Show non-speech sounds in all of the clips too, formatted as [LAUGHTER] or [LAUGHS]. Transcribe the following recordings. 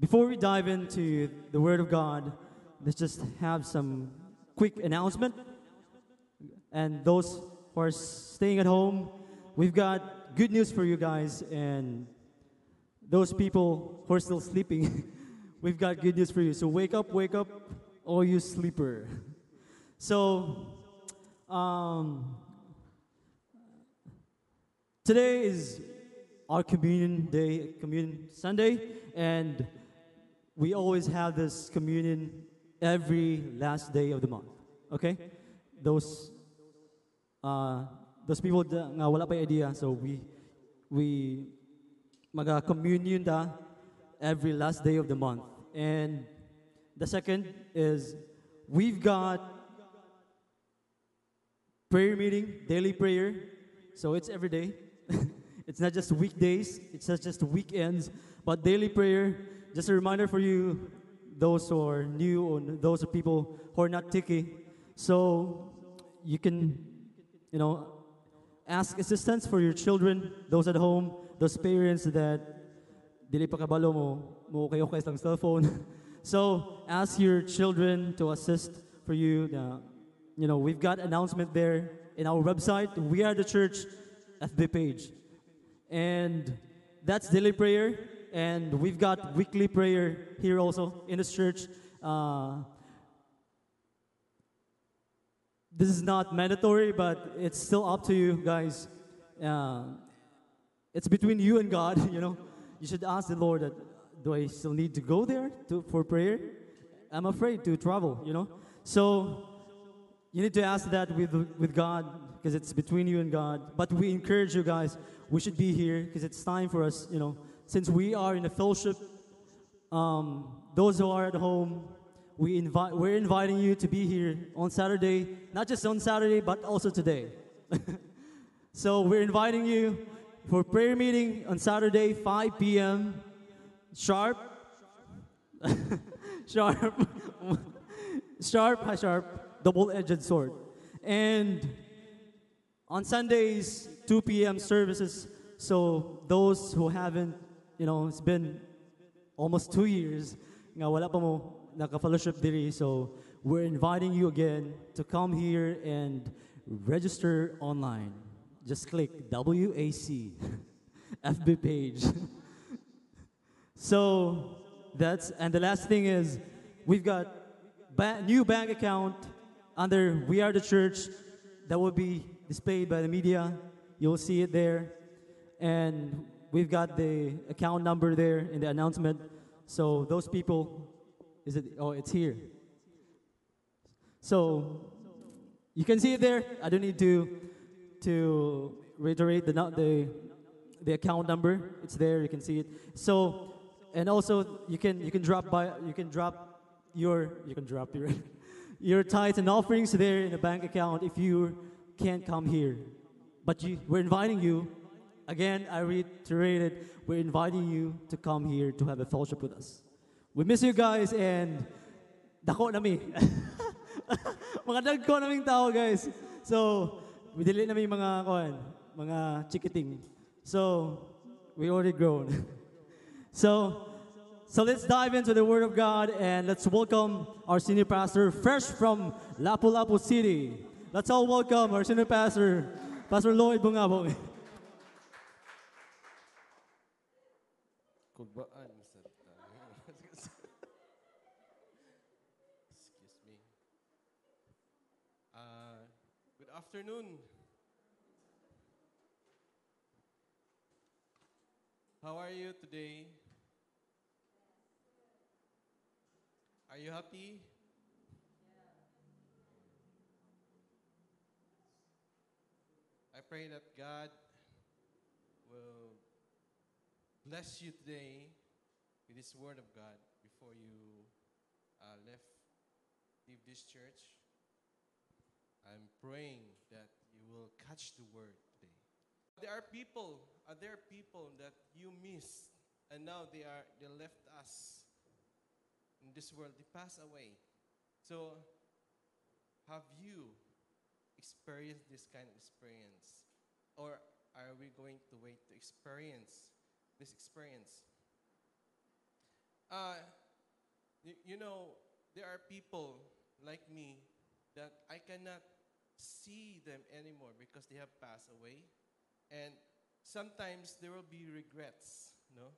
Before we dive into the Word of God, let's just have some quick announcement. And those who are staying at home, we've got good news for you guys. And those people who are still sleeping, [LAUGHS] we've got good news for you. So wake up, wake up, all you sleeper. So, um, today is our communion day, communion Sunday, and we always have this communion every last day of the month. Okay? Those uh, those people nga wala pa idea, so we we maga communion da every last day of the month. And the second is we've got prayer meeting, daily prayer. So it's every day. [LAUGHS] it's not just weekdays, it's not just weekends, but daily prayer. Just a reminder for you, those who are new or those are people who are not ticky. So you can, you know, ask assistance for your children, those at home, those parents that dili pa kabalo mo, mo kayo kayo ng cell phone. [LAUGHS] so ask your children to assist for you. You know, we've got announcement there in our website. We are the church FB page. And that's daily prayer. And we've got weekly prayer here also in this church. Uh, this is not mandatory, but it's still up to you guys. Uh, it's between you and God, [LAUGHS] you know. You should ask the Lord that, do I still need to go there to, for prayer? I'm afraid to travel, you know. So you need to ask that with, with God because it's between you and God. But we encourage you guys, we should be here because it's time for us, you know, since we are in a fellowship, um, those who are at home, we invite, we're inviting you to be here on Saturday, not just on Saturday, but also today. [LAUGHS] so we're inviting you for prayer meeting on Saturday, 5 p.m. sharp. [LAUGHS] sharp. [LAUGHS] sharp, high sharp, double-edged sword. And on Sundays, 2 p.m. services. So those who haven't, you know, it's been almost two years, nga wala pa mo naka-fellowship diri. So we're inviting you again to come here and register online. Just click WAC, [LAUGHS] FB page. [LAUGHS] so that's, and the last thing is, we've got ba- new bank account under We Are the Church that will be displayed by the media. You'll see it there. And we've got the account number there in the announcement. So those people, is it? Oh, it's here. So you can see it there. I don't need to to reiterate the the the account number. It's there. You can see it. So and also you can you can drop by you can drop your you can drop your [LAUGHS] your tithes and offerings there in the bank account if you can't come here. But you, we're inviting you. Again, I reiterated, we're inviting you to come here to have a fellowship with us. We miss you guys and dako nami. [LAUGHS] mga dagko naming tao guys. So, we dili nami mga kuan, mga chikiting. So, we already grown. [LAUGHS] so, so let's dive into the Word of God and let's welcome our senior pastor, fresh from Lapu-Lapu City. Let's all welcome our senior pastor, Pastor Lloyd Bungabong. [LAUGHS] Sa [LAUGHS] Excuse me. Uh, good afternoon. How are you today? Are you happy? I pray that God will bless you today with this word of God before you uh, left leave this church. I'm praying that you will catch the word today. There are people, are there people that you missed and now they are they left us in this world. They pass away. So have you experienced this kind of experience? Or are we going to wait to experience this experience? Uh, you, you know, there are people like me that I cannot see them anymore because they have passed away. And sometimes there will be regrets, no?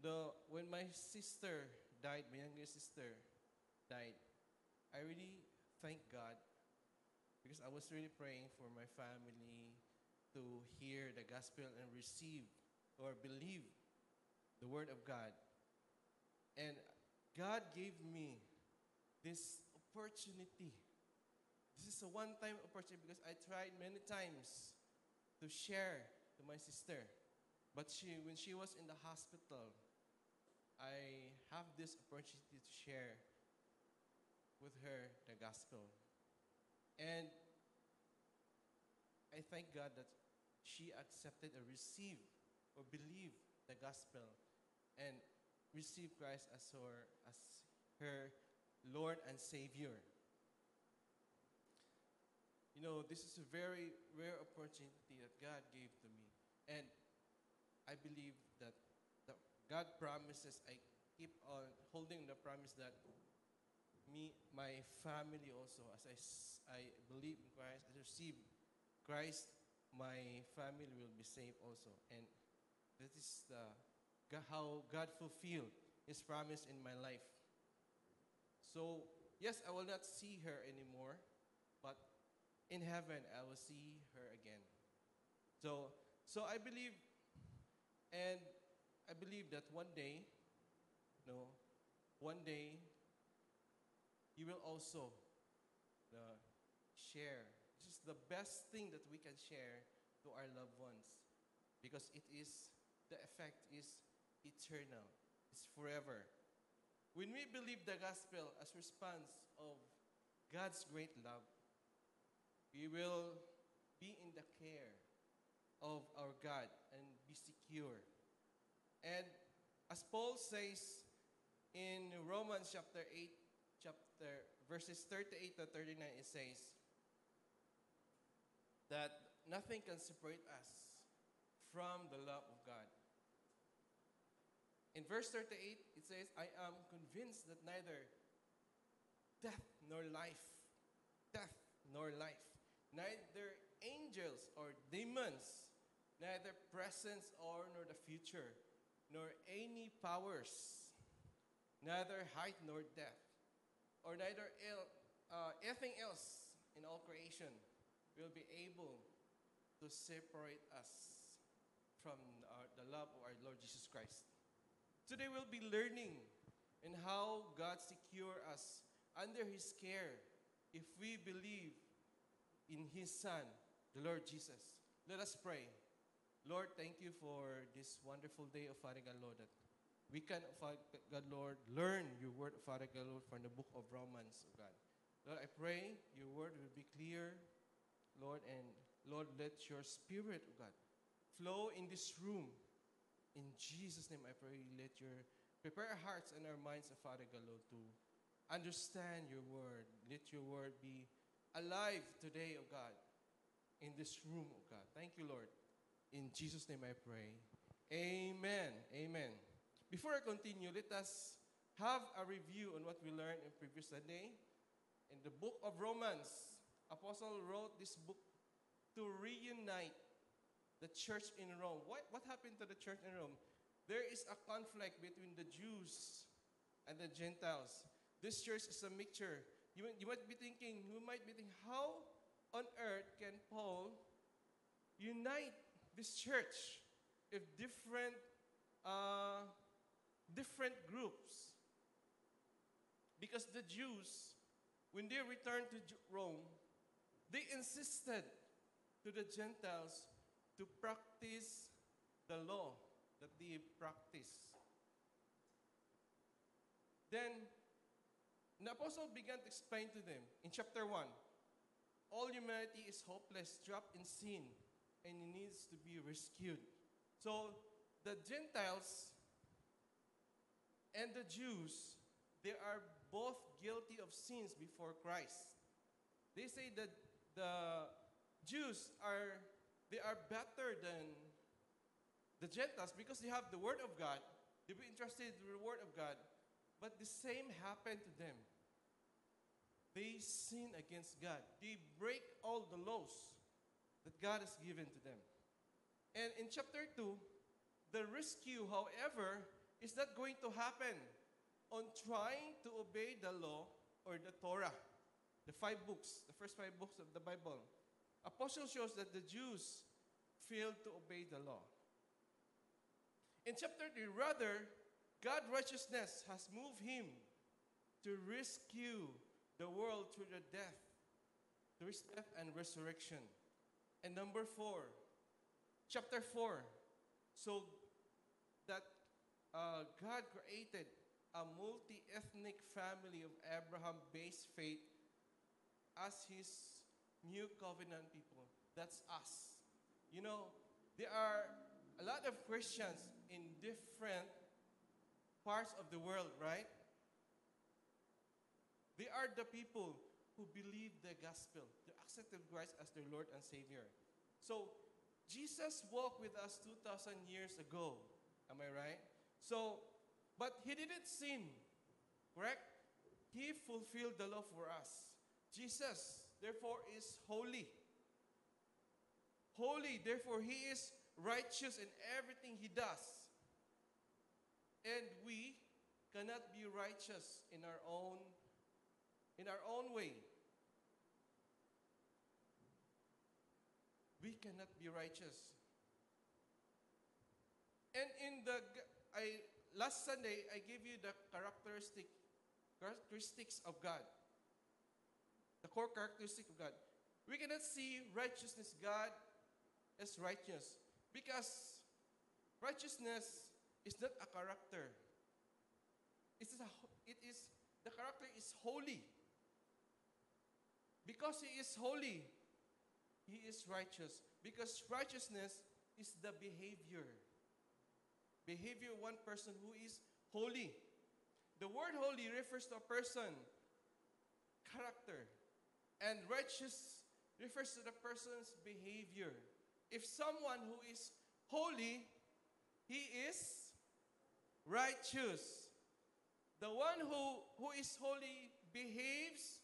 The, when my sister died, my younger sister died, I really thank God because I was really praying for my family to hear the gospel and receive or believe the word of God. And God gave me this opportunity. This is a one time opportunity because I tried many times to share to my sister. But she, when she was in the hospital, I have this opportunity to share with her the gospel. And I thank God that she accepted or received or believed the gospel and receive Christ as her, as her Lord and Savior. You know, this is a very rare opportunity that God gave to me. And I believe that God promises, I keep on holding the promise that me, my family also, as I, I believe in Christ, I receive Christ, my family will be saved also. And that is the, how God fulfilled His promise in my life. So, yes, I will not see her anymore, but in heaven I will see her again. So, so I believe, and I believe that one day, no, one day, you will also uh, share. Is the best thing that we can share to our loved ones, because it is the effect is eternal. It's forever. When we believe the gospel as response of God's great love, we will be in the care of our God and be secure. And as Paul says in Romans chapter 8, chapter verses 38 to 39, it says that nothing can separate us from the love of God. In verse 38, it says, I am convinced that neither death nor life, death nor life, neither angels or demons, neither presence or nor the future, nor any powers, neither height nor depth, or neither uh, anything else in all creation will be able to separate us from our, the love of our Lord Jesus Christ. Today we'll be learning in how God secure us under His care if we believe in His Son, the Lord Jesus. Let us pray. Lord, thank you for this wonderful day of Father God, Lord, that we can, Father God, Lord, learn your word, Father God, Lord, from the book of Romans, oh God. Lord, I pray your word will be clear, Lord, and Lord, let your spirit, oh God, flow in this room. In Jesus' name, I pray, let your prepare our hearts and our minds, oh Father God, to understand your word. Let your word be alive today, oh God, in this room, oh God. Thank you, Lord. In Jesus' name I pray. Amen. Amen. Before I continue, let us have a review on what we learned in previous Sunday. In the book of Romans, Apostle wrote this book to reunite the church in Rome. What, what happened to the church in Rome? There is a conflict between the Jews and the Gentiles. This church is a mixture. You, you might be thinking, you might be thinking, how on earth can Paul unite this church if different, uh, different groups? Because the Jews, when they returned to Rome, they insisted to the Gentiles to practice the law that they practice. Then the apostle began to explain to them in chapter 1 all humanity is hopeless, trapped in sin, and it needs to be rescued. So the Gentiles and the Jews, they are both guilty of sins before Christ. They say that the Jews are they are better than the Gentiles because they have the word of God, they They be interested in the word of God. But the same happened to them. They sin against God. They break all the laws that God has given to them. And in chapter 2, the rescue, however, is not going to happen on trying to obey the law or the Torah, the five books, the first five books of the Bible. Apostle shows that the Jews failed to obey the law. In chapter 3, rather, God's righteousness has moved him to rescue the world through the death, through his death and resurrection. And number four, chapter 4, so that uh, God created a multi ethnic family of Abraham based faith as his new covenant people. That's us. You know, there are a lot of Christians in different parts of the world, right? They are the people who believe the gospel, they accepted Christ as their Lord and Savior. So, Jesus walked with us 2,000 years ago. Am I right? So, but he didn't sin, correct? He fulfilled the law for us. Jesus, therefore, is holy. Holy, therefore, he is righteous in everything he does. And we cannot be righteous in our own in our own way. We cannot be righteous. And in the I last Sunday I gave you the characteristic characteristics of God. The core characteristic of God. We cannot see righteousness God as righteous because righteousness is not a character. It is, a, it is the character is holy. Because he is holy, he is righteous. Because righteousness is the behavior. Behavior of one person who is holy. The word holy refers to a person, character. And righteous refers to the person's behavior. If someone who is holy, he is righteous. The one who, who is holy behaves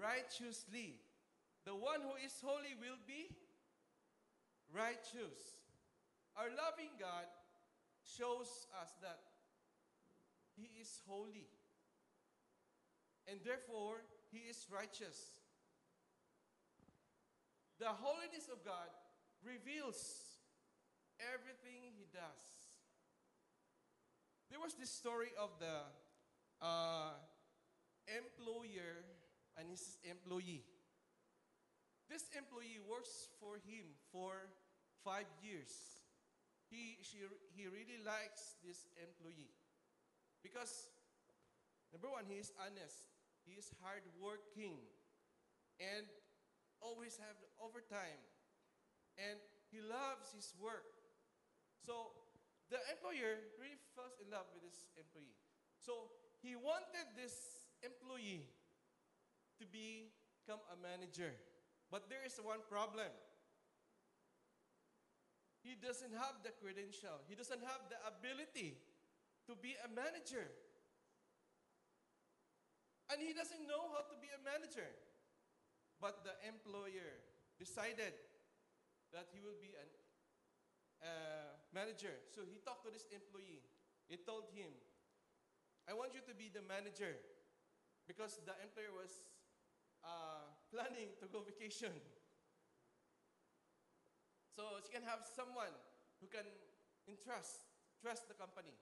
righteously. The one who is holy will be righteous. Our loving God shows us that He is holy. And therefore, He is righteous. The holiness of God reveals everything He does. There was this story of the uh, employer and his employee. This employee works for him for five years. He, she, he really likes this employee because, number one, he is honest, he is hardworking, and always have overtime, and he loves his work. So the employer really falls in love with this employee. So he wanted this employee to become a manager. But there is one problem. He doesn't have the credential, he doesn't have the ability to be a manager. And he doesn't know how to be a manager. But the employer decided that he will be a uh, manager. So he talked to this employee. He told him, I want you to be the manager because the employer was uh, [LAUGHS] planning to go vacation. So she can have someone who can entrust, trust the company.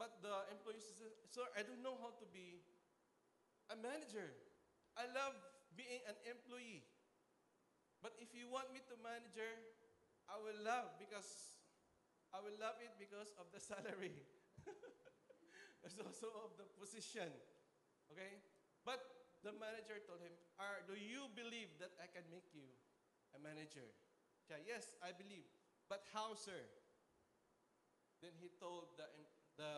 But the employee says, Sir, I don't know how to be a manager. I love being an employee. But if you want me to manager, I will love because I will love it because of the [LAUGHS] salary. It's also of the position. Okay? But the manager told him, Are, Do you believe that I can make you a manager? Yeah, yes, I believe. But how, sir? Then he told the, the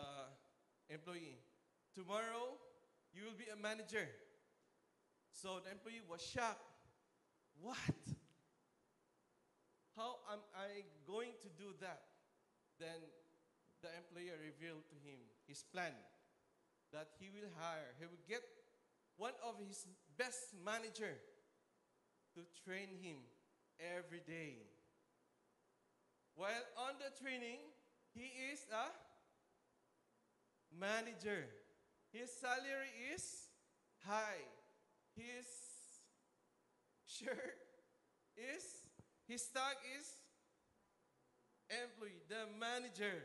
employee, Tomorrow, you will be a manager. So the employee was shocked. What? How am I going to do that? Then the employer revealed to him his plan that he will hire, he will get one of his best manager to train him every day. While on the training, he is a manager. His salary is high. His shirt is, his tag is employee, the manager.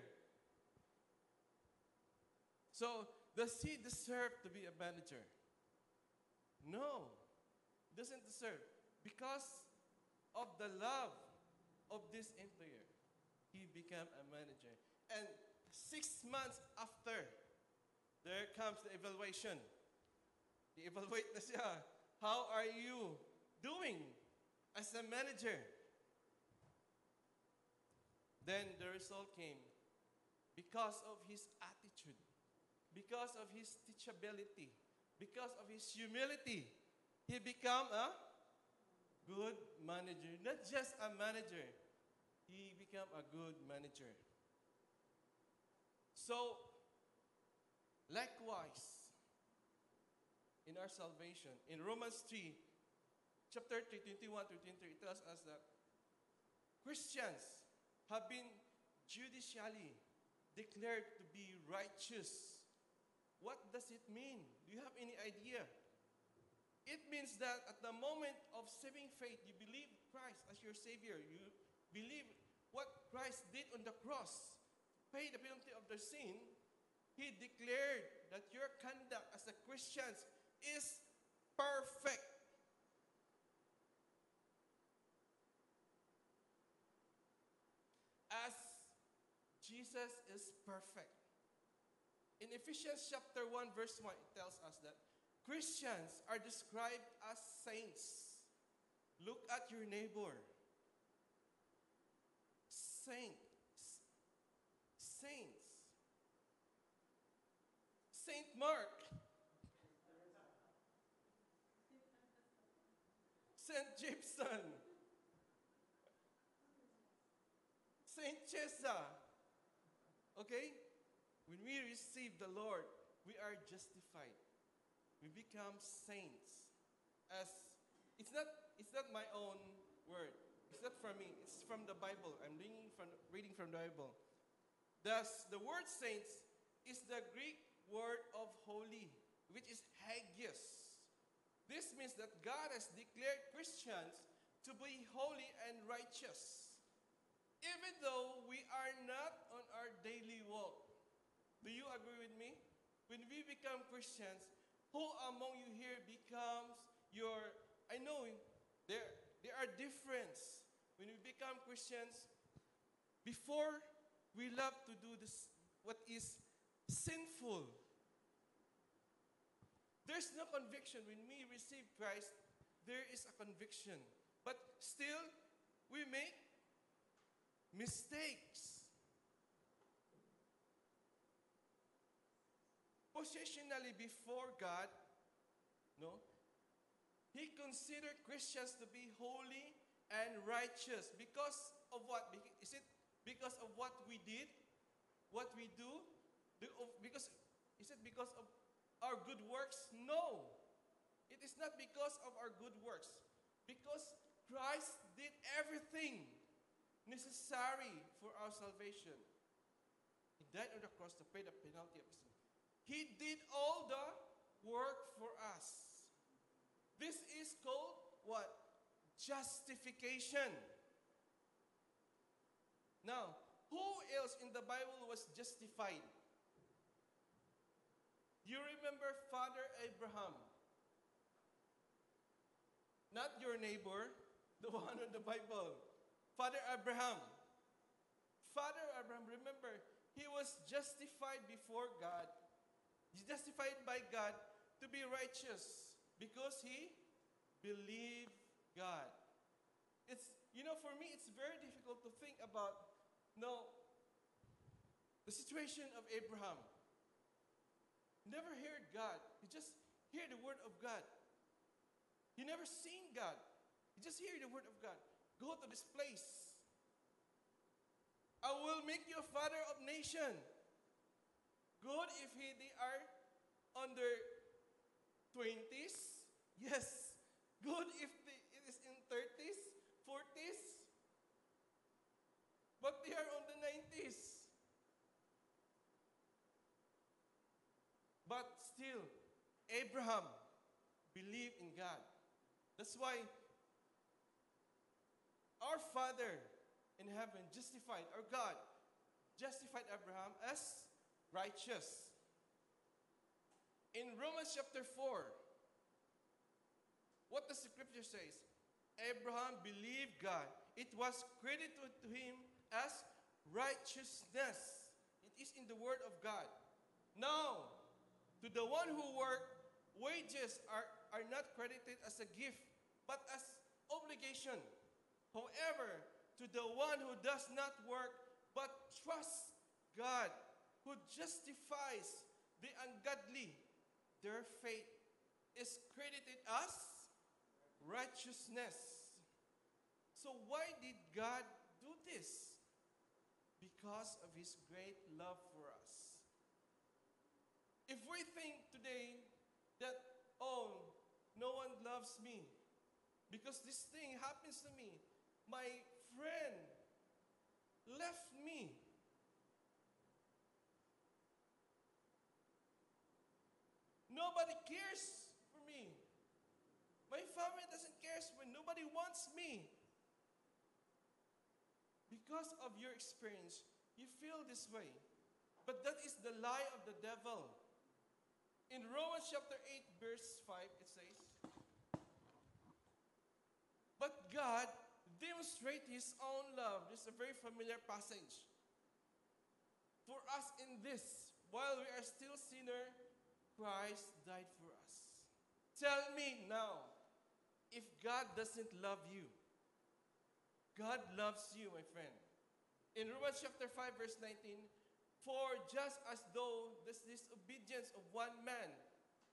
So, does he deserve to be a manager? No, doesn't deserve. Because of the love of this employer, he became a manager. And six months after, there comes the evaluation. I-evaluate na [LAUGHS] siya. How are you doing as a manager? Then the result came because of his attitude, because of his teachability, because of his humility. He became a good manager. Not just a manager, he became a good manager. So, likewise, in our salvation, in Romans 3, chapter 3, 21 to 23, it tells us that Christians have been judicially declared to be righteous. What does it mean? Do you have any idea? It means that at the moment of saving faith, you believe Christ as your Savior. You believe what Christ did on the cross, pay the penalty of the sin. He declared that your conduct as a Christian is perfect. As Jesus is perfect. In Ephesians chapter 1, verse 1, it tells us that Christians are described as saints. Look at your neighbor. Saints. Saints. Saint Mark. Saint Gibson. Saint Chesa. Okay? When we receive the Lord, we are justified. We become saints. As it's not it's not my own word. It's not from me. It's from the Bible. I'm reading from reading from the Bible. Thus, the word saints is the Greek word of holy, which is hagios. This means that God has declared Christians to be holy and righteous, even though we are not on our daily walk. Do you agree with me? When we become Christians, who among you here becomes your I know there there are difference when we become Christians before we love to do this what is sinful there's no conviction when we receive Christ there is a conviction but still we make mistakes positionally before God, no, He considered Christians to be holy and righteous because of what? Is it because of what we did, what we do? Because is it because of our good works? No, it is not because of our good works. Because Christ did everything necessary for our salvation. He died on the cross to pay the penalty of sin. He did all the work for us. This is called what? Justification. Now, who else in the Bible was justified? You remember Father Abraham? Not your neighbor, [LAUGHS] the one in the Bible. Father Abraham. Father Abraham, remember, he was justified before God He's justified by God to be righteous because he believed God. It's you know for me it's very difficult to think about no the situation of Abraham. Never heard God. He just hear the word of God. He never seen God. He just hear the word of God. Go to this place. I will make you a father of nation. Good if he, they are under 20s. Yes. Good if they, it is in 30s, 40s. But they are on the 90s. But still, Abraham believed in God. That's why our Father in heaven justified, our God justified Abraham as righteous. In Romans chapter 4, what does the scripture says? Abraham believed God. It was credited to him as righteousness. It is in the word of God. Now, to the one who work, wages are, are not credited as a gift, but as obligation. However, to the one who does not work, but trusts God, who justifies the ungodly, their faith is credited as righteousness. So, why did God do this? Because of His great love for us. If we think today that, oh, no one loves me because this thing happens to me, my friend left me. Nobody cares for me. My family doesn't care when nobody wants me. Because of your experience, you feel this way. But that is the lie of the devil. In Romans chapter 8, verse 5, it says, But God demonstrate his own love. This is a very familiar passage. For us in this, while we are still sinner, Christ died for us. Tell me now, if God doesn't love you, God loves you, my friend. In Romans chapter 5, verse 19, for just as though this disobedience of one man,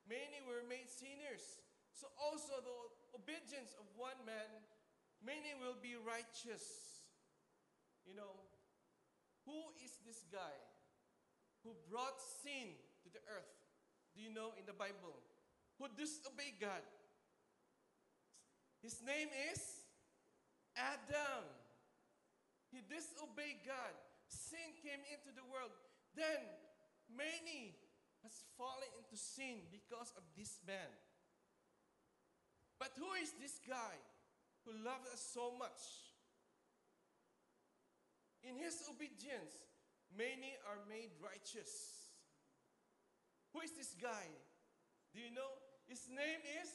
many were made sinners, so also the obedience of one man, many will be righteous. You know, who is this guy who brought sin to the earth? Do you know in the Bible? Who disobeyed God? His name is Adam. He disobeyed God. Sin came into the world. Then many has fallen into sin because of this man. But who is this guy who loves us so much? In his obedience, many are made righteous. Who is this guy? Do you know? His name is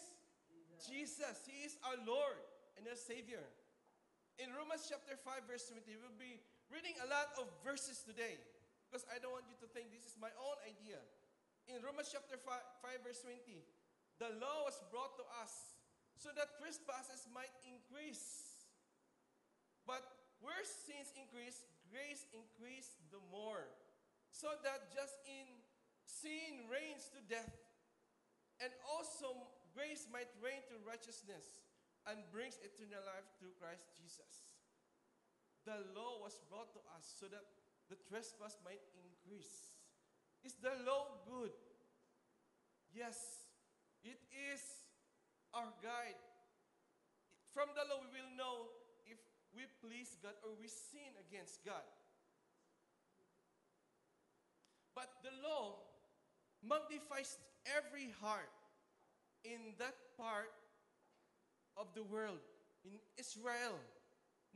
Jesus. He is our Lord and our Savior. In Romans chapter 5, verse 20, we'll be reading a lot of verses today because I don't want you to think this is my own idea. In Romans chapter 5, 5 verse 20, the law was brought to us so that trespasses might increase. But where sins increase, grace increased the more. So that just in sin reigns to death, and also grace might reign to righteousness and brings eternal life through Christ Jesus. The law was brought to us so that the trespass might increase. Is the law good? Yes, it is our guide. From the law, we will know if we please God or we sin against God. But the law magnifies every heart in that part of the world, in Israel,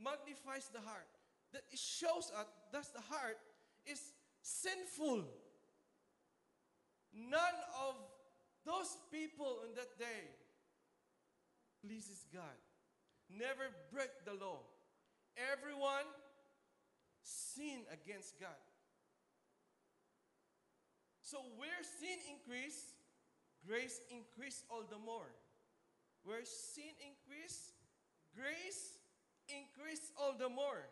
magnifies the heart. That it shows us that the heart is sinful. None of those people in that day pleases God. Never break the law. Everyone sin against God. So where sin increase, grace increase all the more. Where sin increase, grace increase all the more.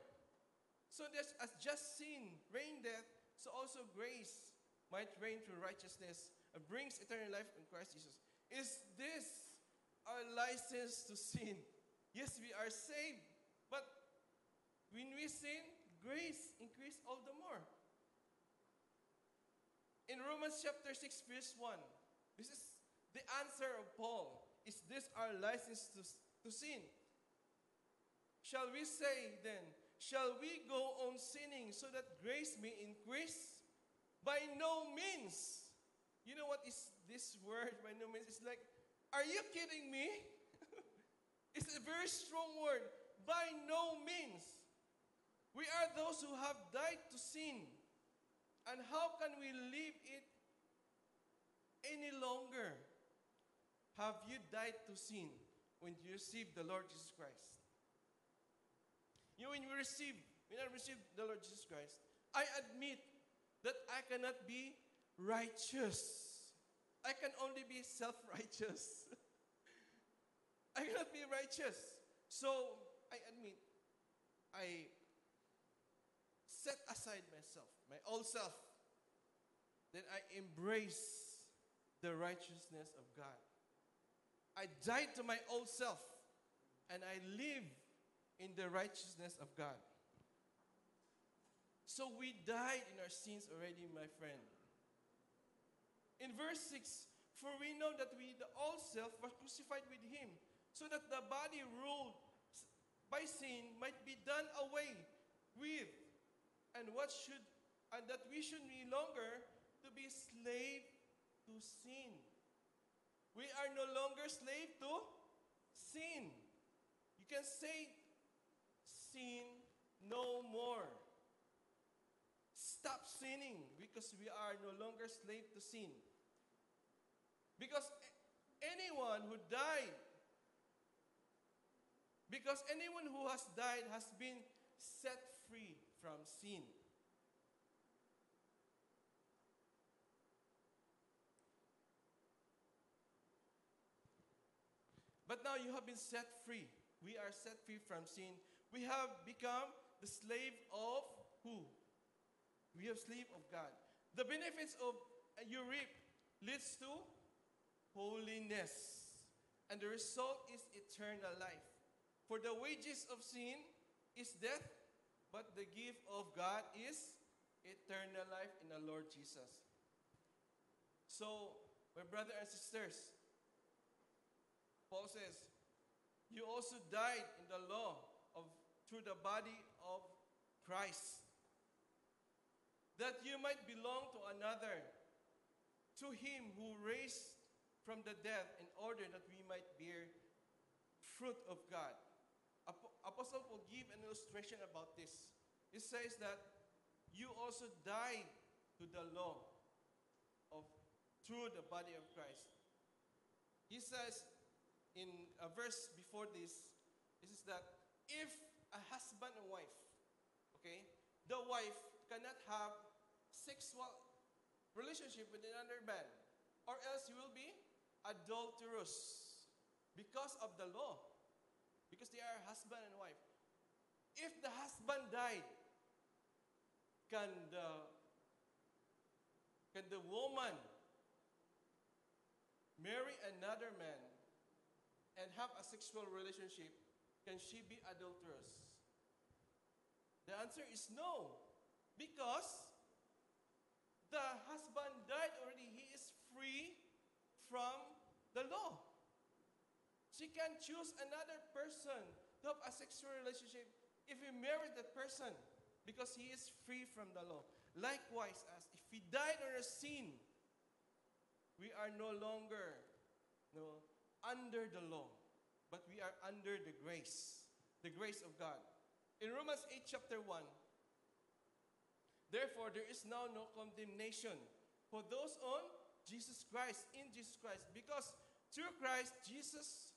So there's as just sin reign death, so also grace might reign through righteousness and brings eternal life in Christ Jesus. Is this our license to sin? Yes, we are saved, but when we sin, grace increase all the more. In Romans chapter 6, verse 1, this is the answer of Paul. Is this our license to, to sin? Shall we say then, shall we go on sinning so that grace may increase? By no means. You know what is this word, by no means? It's like, are you kidding me? [LAUGHS] it's a very strong word. By no means. We are those who have died to sin. And how can we live it any longer? Have you died to sin when you received the Lord Jesus Christ? You when we receive, when I received the Lord Jesus Christ, I admit that I cannot be righteous. I can only be self righteous. [LAUGHS] I cannot be righteous. So I admit, I set aside myself, my old self. Then I embrace the righteousness of God. I died to my old self and I live in the righteousness of God. So we died in our sins already, my friend. In verse 6, for we know that we, the old self, was crucified with him, so that the body ruled by sin might be done away with, and what should and that we should no longer to be slave to sin. We are no longer slave to sin. You can say sin no more. Stop sinning because we are no longer slave to sin. Because anyone who died, because anyone who has died has been set free from sin. But now you have been set free. We are set free from sin. We have become the slave of who? We are slave of God. The benefits of you reap leads to holiness. And the result is eternal life. For the wages of sin is death, but the gift of God is eternal life in the Lord Jesus. So, my brother and sisters, Paul says, you also died in the law through the body of Christ, that you might belong to another, to him who raised from the dead, in order that we might bear fruit of God. Apostle will give an illustration about this. It says that you also died to the law of through the body of Christ. He says in a verse before this, this is that if a husband and wife, okay, the wife cannot have sexual relationship with another man, or else you will be adulterous because of the law, because they are husband and wife. If the husband died, can the can the woman marry another man and have a sexual relationship? Can she be adulterous? The answer is no. Because the husband died already, he is free from the law. She can choose another person to have a sexual relationship if he married that person because he is free from the law. Likewise, as if we died on a sin, we are no longer no, under the law, but we are under the grace, the grace of God. In Romans 8, chapter 1, therefore there is now no condemnation for those on Jesus Christ, in Jesus Christ, because through Christ Jesus,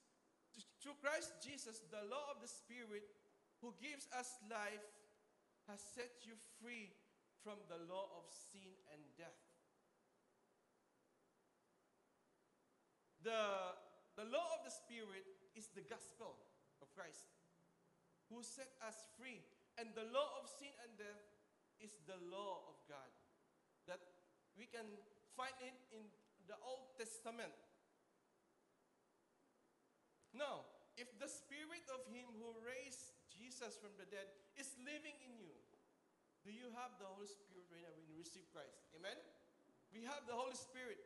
through Christ Jesus, the law of the Spirit who gives us life has set you free from the law of sin and death. The, the law of the Spirit is the gospel of Christ, who set us free. And the law of sin and death is the law of God. That we can find it in the Old Testament. Now, if the spirit of him who raised Jesus from the dead is living in you, do you have the Holy Spirit right now when you receive Christ? Amen? we have the Holy Spirit.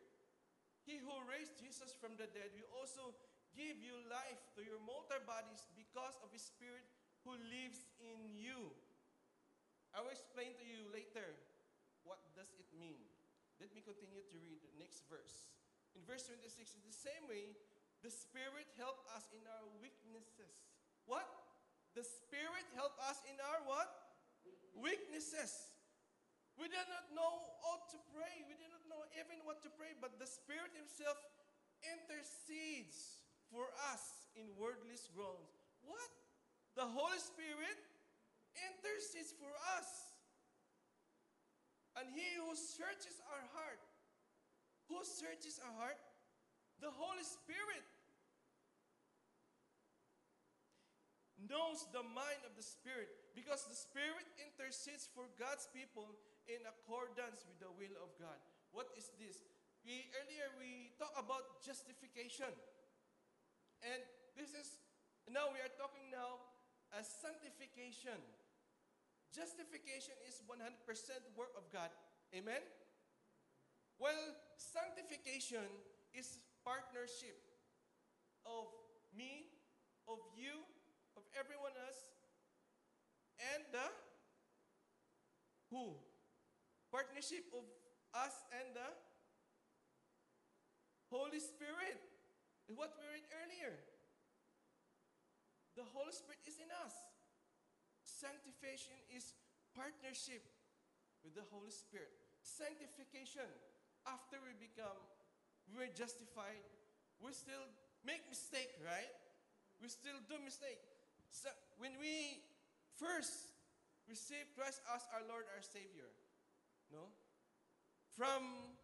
He who raised Jesus from the dead will also give you life to your mortal bodies because of His Spirit who lives in you. I will explain to you later what does it mean. Let me continue to read the next verse. In verse 26, in the same way, the Spirit helped us in our weaknesses. What? The Spirit helped us in our what? Weaknesses. We did not know how to pray. We did not know even what to pray, but the Spirit Himself intercedes for us in wordless groans. What? The Holy Spirit intercedes for us. And He who searches our heart, who searches our heart? The Holy Spirit knows the mind of the Spirit because the Spirit intercedes for God's people in accordance with the will of God. What is this? We earlier we talked about justification. And this is now we are talking now as sanctification. Justification is 100% work of God. Amen. Well, sanctification is partnership of me, of you, of everyone else, and the who? Partnership of us and the Holy Spirit. What we read earlier. The Holy Spirit is in us. Sanctification is partnership with the Holy Spirit. Sanctification, after we become, we're justified, we still make mistake, right? We still do mistake. So when we first receive Christ as our Lord, our Savior, no? From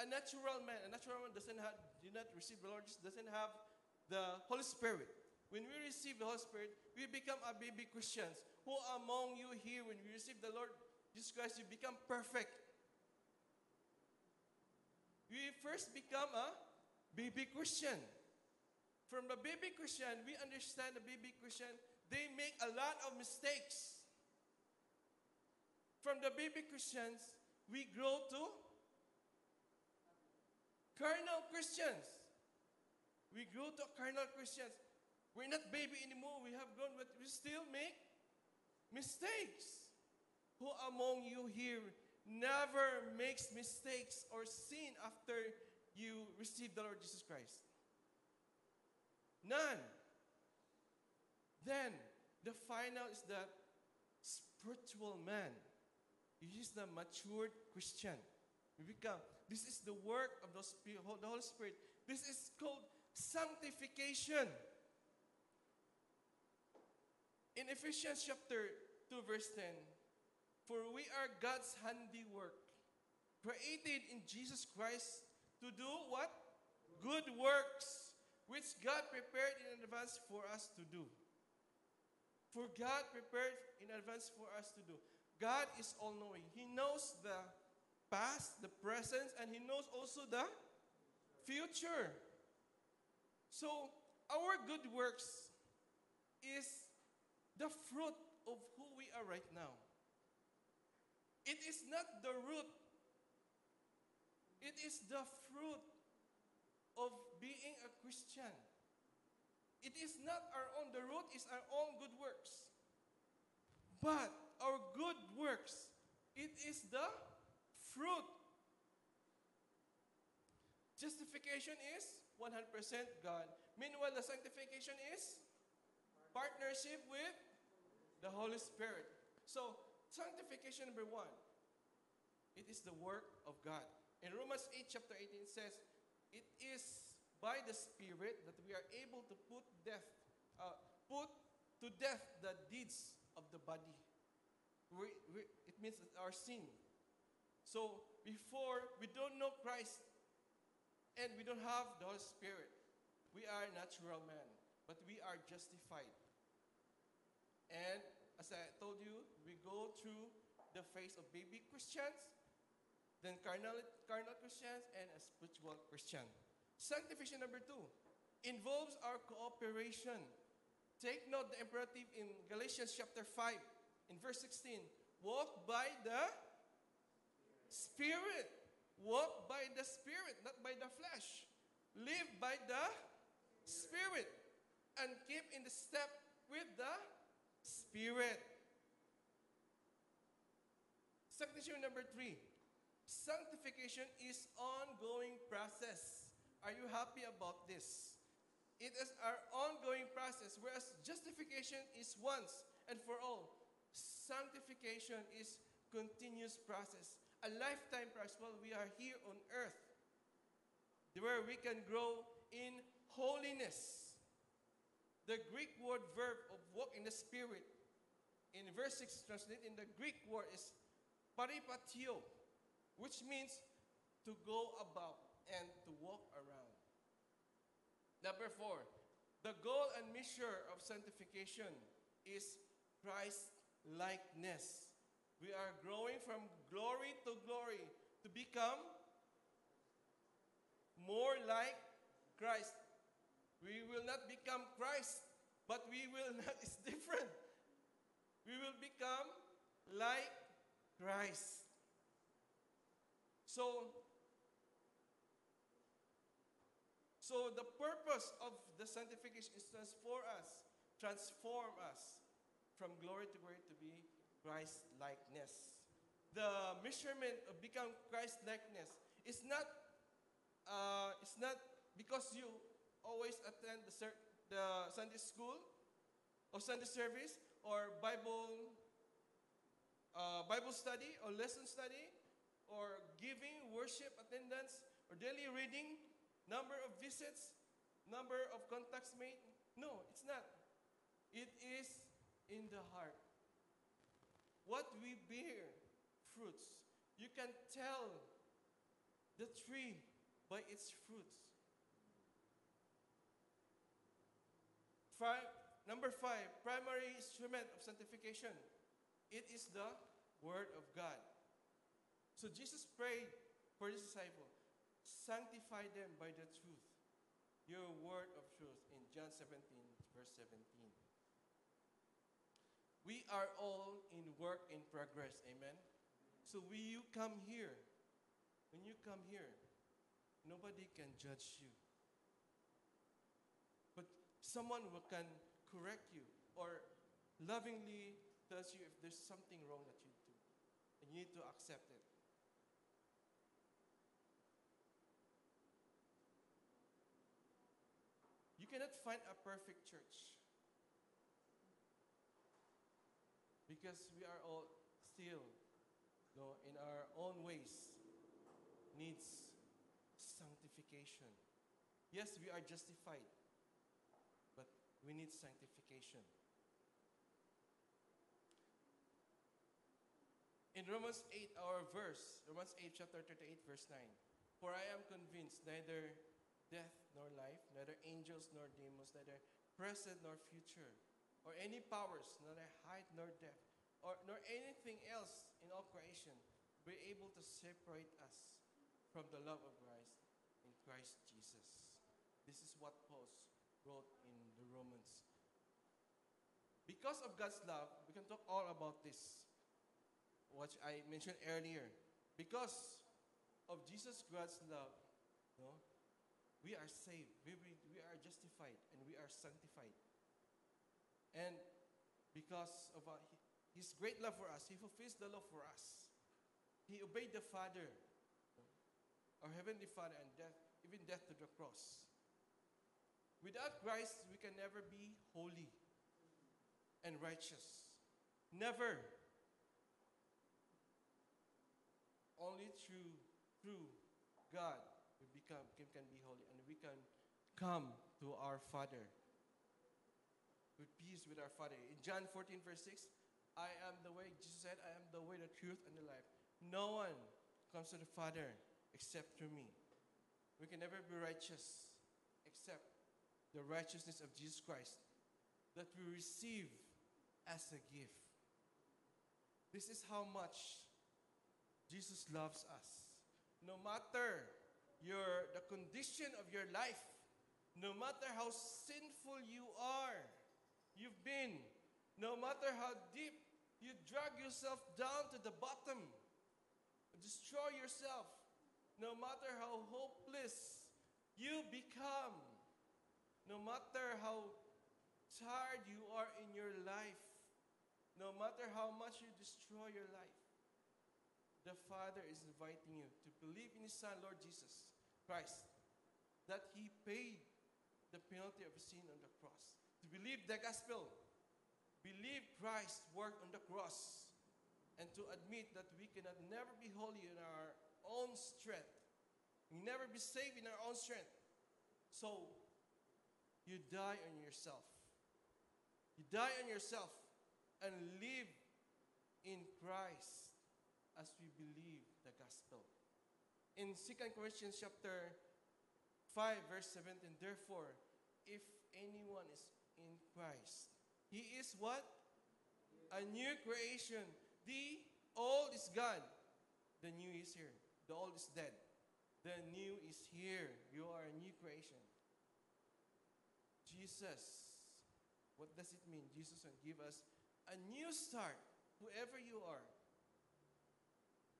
a natural man, a natural man doesn't have, do not receive the Lord, doesn't have the Holy Spirit. When we receive the Holy Spirit, we become a baby Christians. Who among you here, when we receive the Lord Jesus Christ, you become perfect? We first become a baby Christian. From the baby Christian, we understand the baby Christian, they make a lot of mistakes. From the baby Christians, we grow to carnal Christians. We grow to carnal Christians. We're not baby anymore. We have grown, but we still make mistakes. Who among you here never makes mistakes or sin after you receive the Lord Jesus Christ? None. Then, the final is the spiritual man. He is the matured Christian. We become, this is the work of the, the Holy Spirit. This is called sanctification. In Ephesians chapter 2, verse 10, for we are God's handiwork, created in Jesus Christ to do what? Good works, which God prepared in advance for us to do. For God prepared in advance for us to do. God is all knowing. He knows the past, the present, and He knows also the future. So, our good works is the fruit of who we are right now. It is not the root, it is the fruit of being a Christian. It is not our own, the root is our own good works. But our good works, it is the fruit. Justification is 100% God. Meanwhile, the sanctification is partnership with the Holy Spirit. So, sanctification number one, it is the work of God. In Romans 8, chapter 18, it says, It is by the Spirit that we are able to put death, uh, put to death the deeds of the body. We, we, it means our sin. So before we don't know Christ and we don't have the Holy Spirit, we are natural man, but we are justified. And as I told you, we go through the phase of baby Christians, then carnal, carnal Christians, and a spiritual Christian. Sanctification number two involves our cooperation. Take note the imperative in Galatians chapter 5, in verse 16. Walk by the Spirit. walk by the Spirit, not by the flesh. Live by the Spirit and keep in the step with the Spirit. Sanctification number three. Sanctification is ongoing process. Are you happy about this? It is our ongoing process, whereas justification is once and for all. Sanctification is continuous process, a lifetime process while we are here on earth, where we can grow in holiness. The Greek word verb of walk in the Spirit in verse 6 translated in the Greek word is paripatio, which means to go about and to walk around. Number four, the goal and measure of sanctification is Christ likeness. We are growing from glory to glory to become more like Christ. We will not become Christ, but we will not, [LAUGHS] it's different. We will become like Christ. So, so the purpose of the sanctification is transform us, transform us from glory to glory to be Christ likeness. The measurement of become Christ likeness is not uh, it's not because you always attend the, the Sunday school or Sunday service or Bible uh, Bible study or lesson study or giving, worship, attendance, or daily reading, number of visits, number of contacts made. No, it's not. It is in the heart. What we bear fruits. You can tell the tree by its fruits. Five, number five, primary instrument of sanctification. It is the Word of God. So Jesus prayed for his disciple, sanctify them by the truth, your word of truth, in John 17, verse 17. We are all in work in progress, amen? So when you come here, when you come here, nobody can judge you. Someone who can correct you or lovingly tells you if there's something wrong that you do. And you need to accept it. You cannot find a perfect church. Because we are all still, you know, in our own ways, needs sanctification. Yes, we are justified, we need sanctification. In Romans 8, our verse, Romans 8, chapter 38, verse 9. For I am convinced neither death nor life, neither angels nor demons, neither present nor future, or any powers, neither height nor depth, or nor anything else in all creation, be able to separate us from the love of Christ in Christ Jesus. This is what Paul wrote Romans. Because of God's love, we can talk all about this which I mentioned earlier. Because of Jesus God's love, no, we are saved, we, we, we are justified, and we are sanctified. And because of uh, His great love for us, He fulfills the love for us. He obeyed the Father, our Heavenly Father, and death, even death to the cross. Without Christ, we can never be holy and righteous. Never. Only through through God we become can, be holy and we can come to our Father with peace with our Father. In John 14, verse 6, I am the way, Jesus said, I am the way, the truth, and the life. No one comes to the Father except through me. We can never be righteous except the righteousness of Jesus Christ that we receive as a gift. This is how much Jesus loves us. No matter your the condition of your life, no matter how sinful you are, you've been, no matter how deep you drag yourself down to the bottom, destroy yourself, no matter how hopeless you become, no matter how tired you are in your life, no matter how much you destroy your life, the Father is inviting you to believe in His Son, Lord Jesus Christ, that He paid the penalty of sin on the cross. To believe the gospel, believe Christ's work on the cross, and to admit that we cannot never be holy in our own strength. We never be saved in our own strength. So you die on yourself. You die on yourself and live in Christ as we believe the gospel. In 2 Corinthians chapter 5 verse 17, therefore, if anyone is in Christ, he is what? A new creation. The old is gone. The new is here. The old is dead. The new is here. You are a new creation. Jesus, what does it mean? Jesus will give us a new start, whoever you are.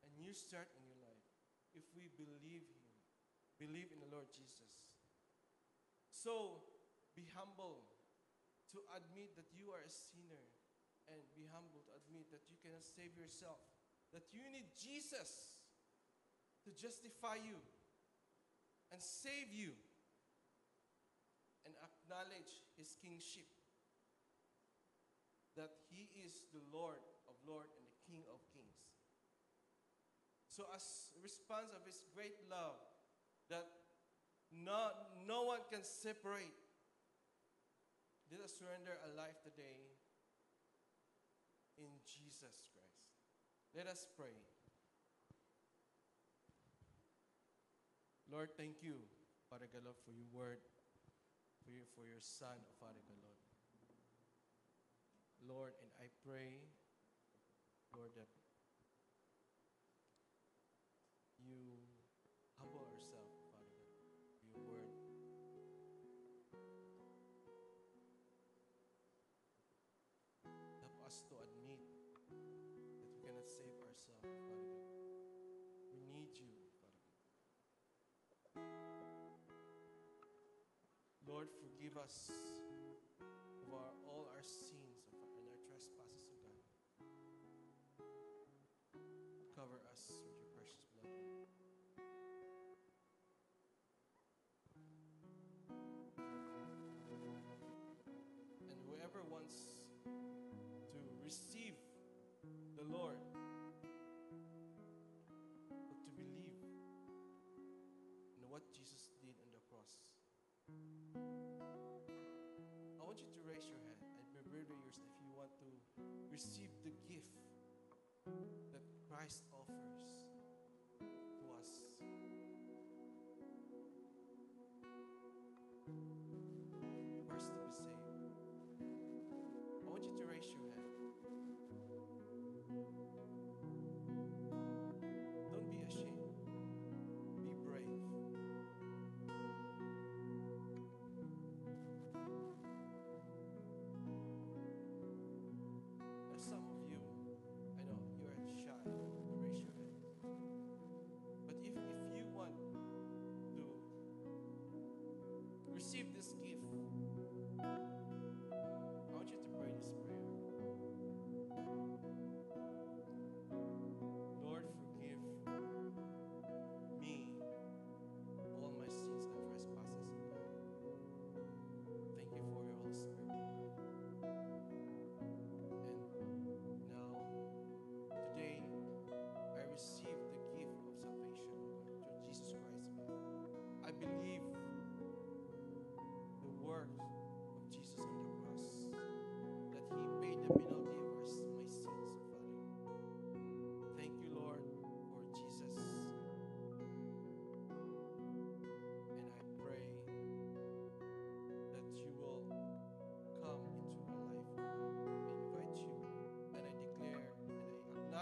A new start in your life. If we believe Him, believe in the Lord Jesus. So, be humble to admit that you are a sinner and be humble to admit that you cannot save yourself, that you need Jesus to justify you and save you and acknowledge his kingship that he is the Lord of lords and the King of kings. So as response of his great love that no, no one can separate, let us surrender a life today in Jesus Christ. Let us pray. Lord, thank you, for your word, your, for your son, Father God, Lord. Lord, and I pray, Lord, that you humble ourselves, Father God, your word. Help us to admit that we cannot save ourselves, Father Lord, forgive us of our, all our sins and our trespasses, O God. Cover us with your precious blood. And whoever wants to receive the Lord, prepare if you want to receive the gift that Christ offers to us. Us to be saved. I want you to raise your hand.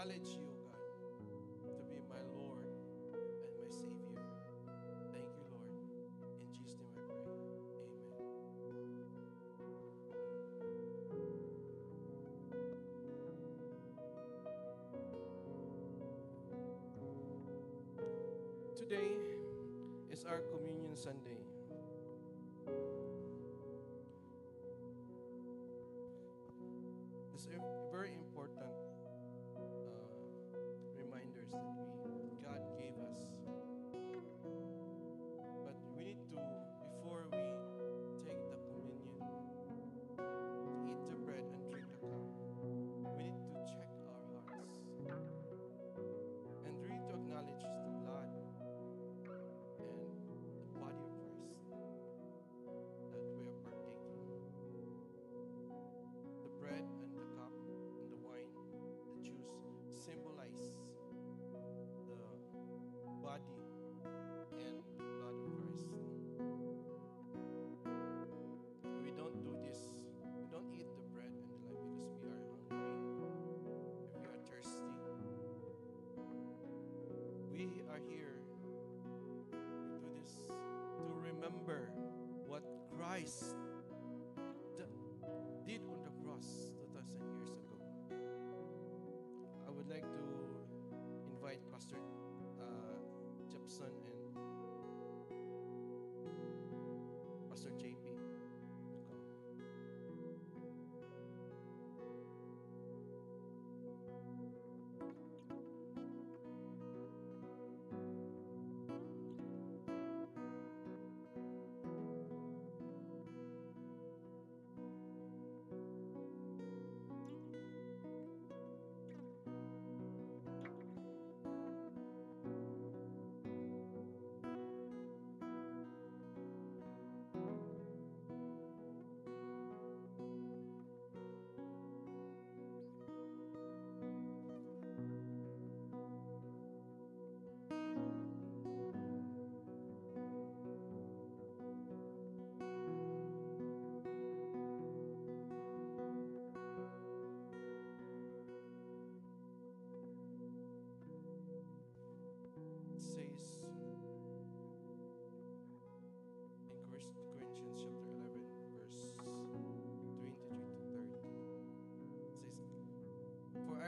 Acknowledge you, God, to be my Lord and my Savior. Thank you, Lord. In Jesus' name I pray. Amen. Today, Christ did on the cross 2,000 years ago. I would like to invite Pastor uh, Jepson and Pastor JP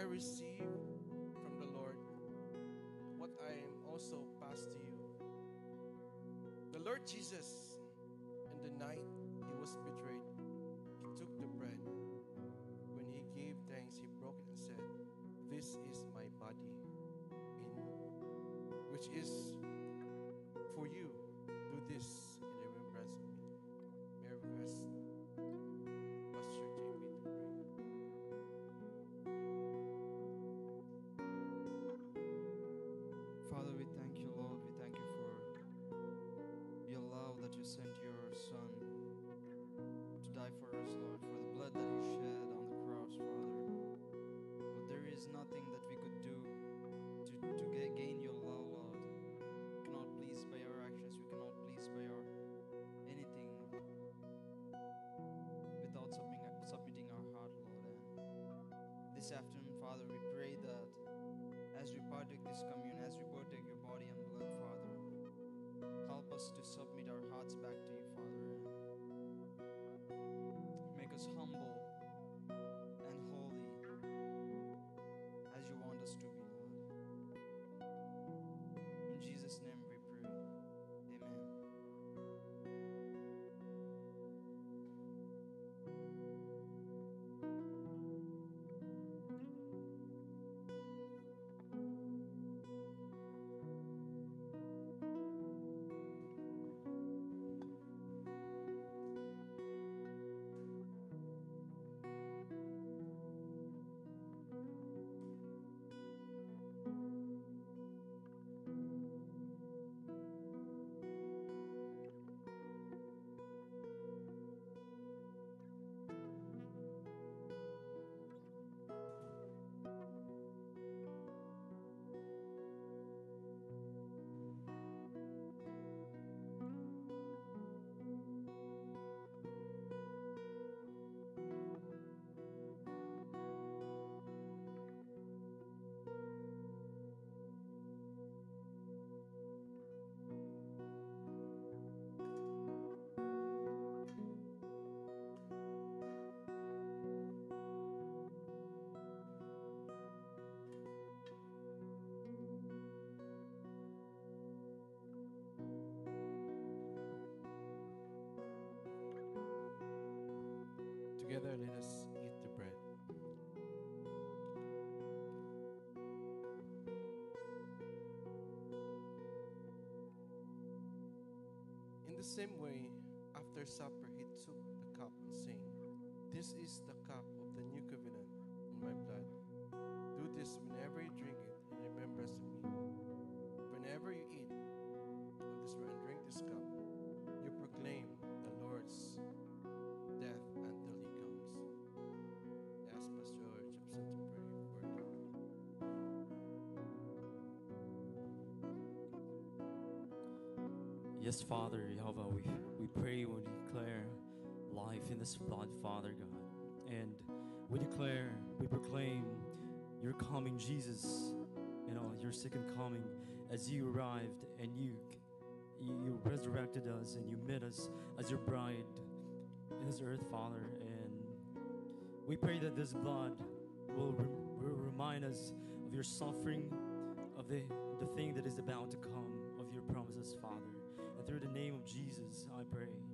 Received from the Lord what I am also passed to you. The Lord Jesus, in the night he was betrayed, he took the bread. When he gave thanks, he broke it and said, This is my body, in which is for you. You sent your Son to die for us, Lord, for the blood that you shed on the cross, Father. But there is nothing that we could do to, to ga- gain your love, Lord. We cannot please by our actions, we cannot please by our anything without submitting, submitting our heart, Lord. And this afternoon, the same way, after supper, he took the cup and saying, This is the Yes, Father, Yahweh, we, we pray we declare life in this blood, Father God. And we declare, we proclaim your coming, Jesus, you know, your second coming as you arrived and you, you, resurrected us and you met us as your bride in this earth, Father. And we pray that this blood will, rem- will remind us of your suffering, of the, the thing that is about to come, name of Jesus, I pray.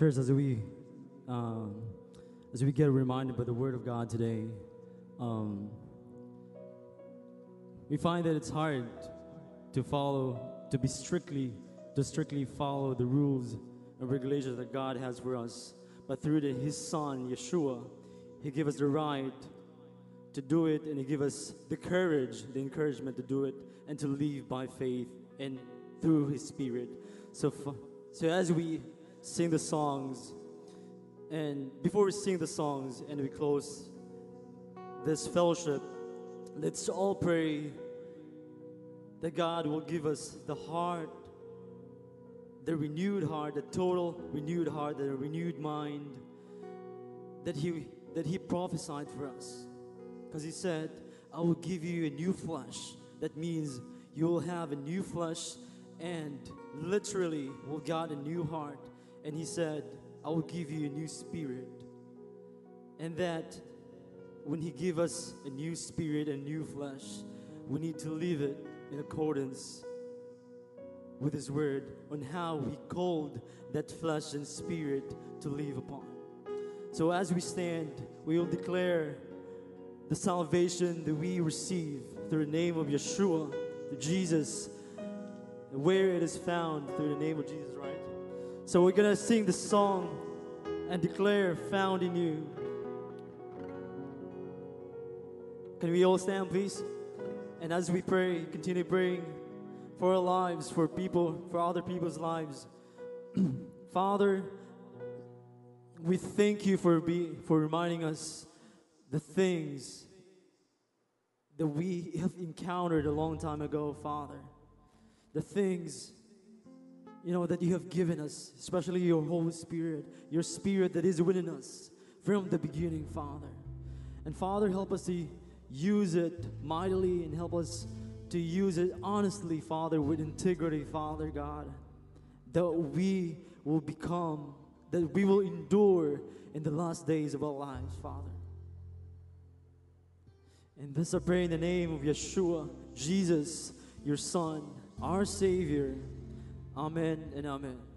Church, as we um, as we get reminded by the Word of God today, um, we find that it's hard to follow, to be strictly, to strictly follow the rules and regulations that God has for us. But through the, His Son, Yeshua, He gave us the right to do it, and He gave us the courage, the encouragement to do it, and to live by faith and through His Spirit. So, so as we sing the songs, and before we sing the songs and we close this fellowship, let's all pray that God will give us the heart, the renewed heart, the total renewed heart, the renewed mind that He that He prophesied for us. Because He said, I will give you a new flesh. That means you will have a new flesh and literally will got a new heart. And He said, I will give you a new spirit. And that when He give us a new spirit and new flesh, we need to live it in accordance with His word on how He called that flesh and spirit to live upon. So as we stand, we will declare the salvation that we receive through the name of Yeshua, Jesus, where it is found through the name of Jesus, right? So we're gonna sing the song and declare found in you. Can we all stand, please? And as we pray, continue praying for our lives, for people, for other people's lives. [CLEARS THROAT] Father, we thank you for be, for reminding us the things that we have encountered a long time ago, Father. The things, you know, that you have given us, especially your Holy Spirit, your Spirit that is within us from the beginning, Father. And Father, help us to use it mightily and help us to use it honestly, Father, with integrity, Father God. That we will become, that we will endure in the last days of our lives, Father. And this I pray in the name of Yeshua, Jesus, your Son, our Savior. Amen and amen.